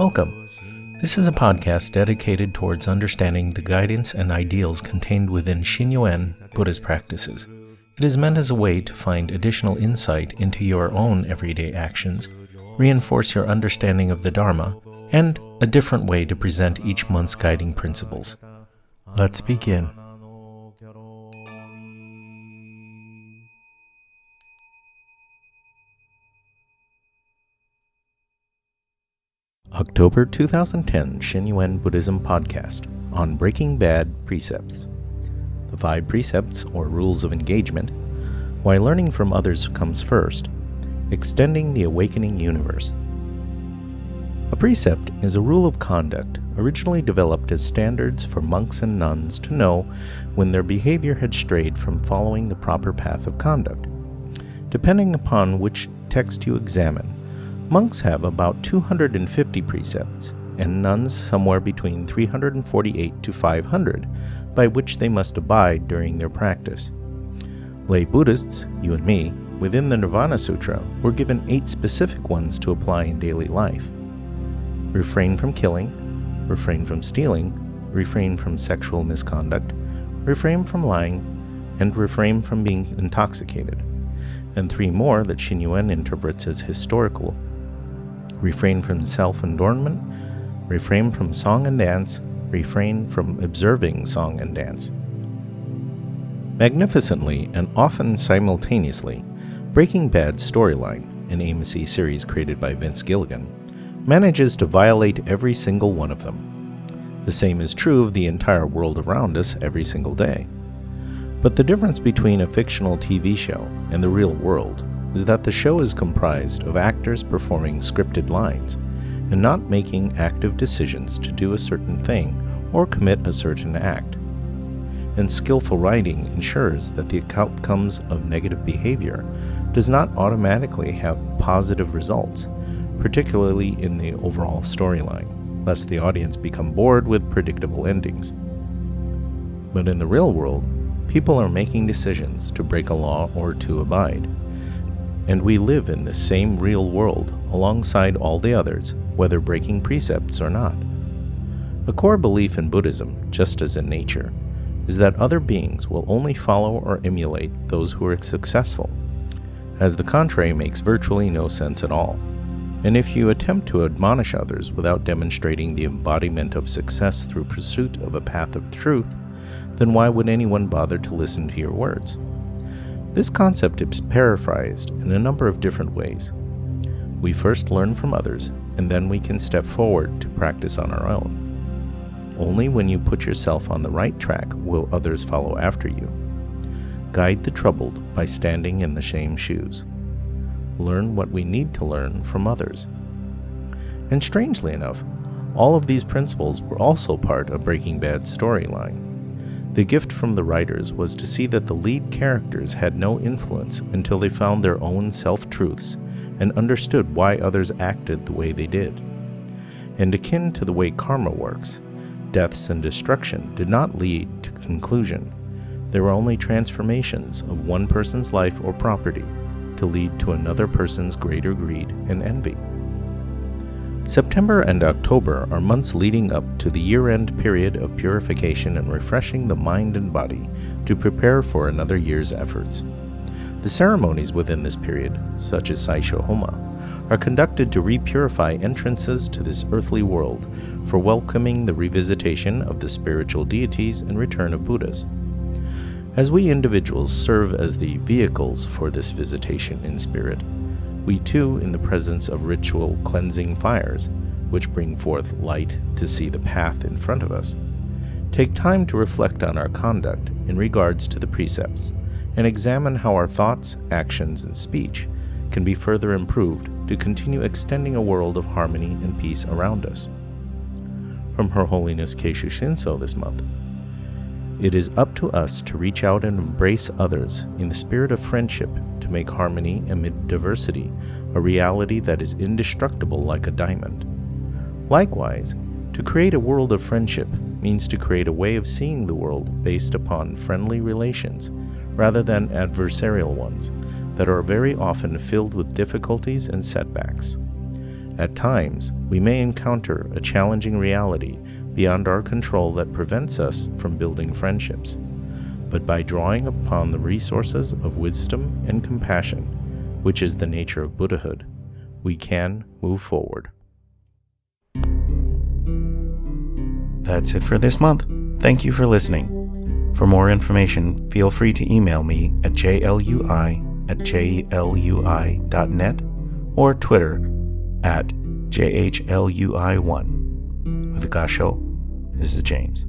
Welcome. This is a podcast dedicated towards understanding the guidance and ideals contained within Shinnyo-en Buddhist practices. It is meant as a way to find additional insight into your own everyday actions, reinforce your understanding of the Dharma, and a different way to present each month's guiding principles. Let's begin. October 2010 Shinnyo-en Buddhism Podcast on Breaking Bad Precepts. The five precepts, or rules of engagement, why learning from others comes first, extending the awakening universe. A precept is a rule of conduct originally developed as standards for monks and nuns to know when their behavior had strayed from following the proper path of conduct. Depending upon which text you examine, Monks have about 250 precepts, and nuns somewhere between 348 to 500, by which they must abide during their practice. Lay Buddhists, you and me, within the Nirvana Sutra, were given eight specific ones to apply in daily life refrain from killing, refrain from stealing, refrain from sexual misconduct, refrain from lying, and refrain from being intoxicated, and three more that Shinnyo-en interprets as historical refrain from self adornment, refrain from song and dance, refrain from observing song and dance. Magnificently and often simultaneously, Breaking Bad's storyline, an AMC series created by Vince Gilligan, manages to violate every single one of them. The same is true of the entire world around us every single day. But the difference between a fictional TV show and the real world is that the show is comprised of actors performing scripted lines and not making active decisions to do a certain thing or commit a certain act. And skillful writing ensures that the outcomes of negative behavior does not automatically have positive results, particularly in the overall storyline, lest the audience become bored with predictable endings. But in the real world, people are making decisions to break a law or to abide and we live in the same real world alongside all the others, whether breaking precepts or not. A core belief in Buddhism, just as in nature, is that other beings will only follow or emulate those who are successful, as the contrary makes virtually no sense at all. And if you attempt to admonish others without demonstrating the embodiment of success through pursuit of a path of truth, then why would anyone bother to listen to your words? This concept is paraphrased in a number of different ways. We first learn from others, and then we can step forward to practice on our own. Only when you put yourself on the right track will others follow after you. Guide the troubled by standing in the same shoes. Learn what we need to learn from others. And strangely enough, all of these principles were also part of Breaking Bad's storyline. The gift from the writers was to see that the lead characters had no influence until they found their own self truths and understood why others acted the way they did. And akin to the way karma works, deaths and destruction did not lead to conclusion. They were only transformations of one person's life or property to lead to another person's greater greed and envy. September and October are months leading up to the year end period of purification and refreshing the mind and body to prepare for another year's efforts. The ceremonies within this period, such as Saisho Homa, are conducted to repurify entrances to this earthly world for welcoming the revisitation of the spiritual deities and return of Buddhas. As we individuals serve as the vehicles for this visitation in spirit, we too, in the presence of ritual cleansing fires, which bring forth light to see the path in front of us, take time to reflect on our conduct in regards to the precepts and examine how our thoughts, actions, and speech can be further improved to continue extending a world of harmony and peace around us. From Her Holiness Keishu Shinso this month. It is up to us to reach out and embrace others in the spirit of friendship make harmony amid diversity a reality that is indestructible like a diamond. Likewise, to create a world of friendship means to create a way of seeing the world based upon friendly relations rather than adversarial ones that are very often filled with difficulties and setbacks. At times, we may encounter a challenging reality beyond our control that prevents us from building friendships. But by drawing upon the resources of wisdom and compassion, which is the nature of Buddhahood, we can move forward. That's it for this month. Thank you for listening. For more information, feel free to email me at jlui at jlui.net or Twitter at jhlui1. With a Gasho, this is James.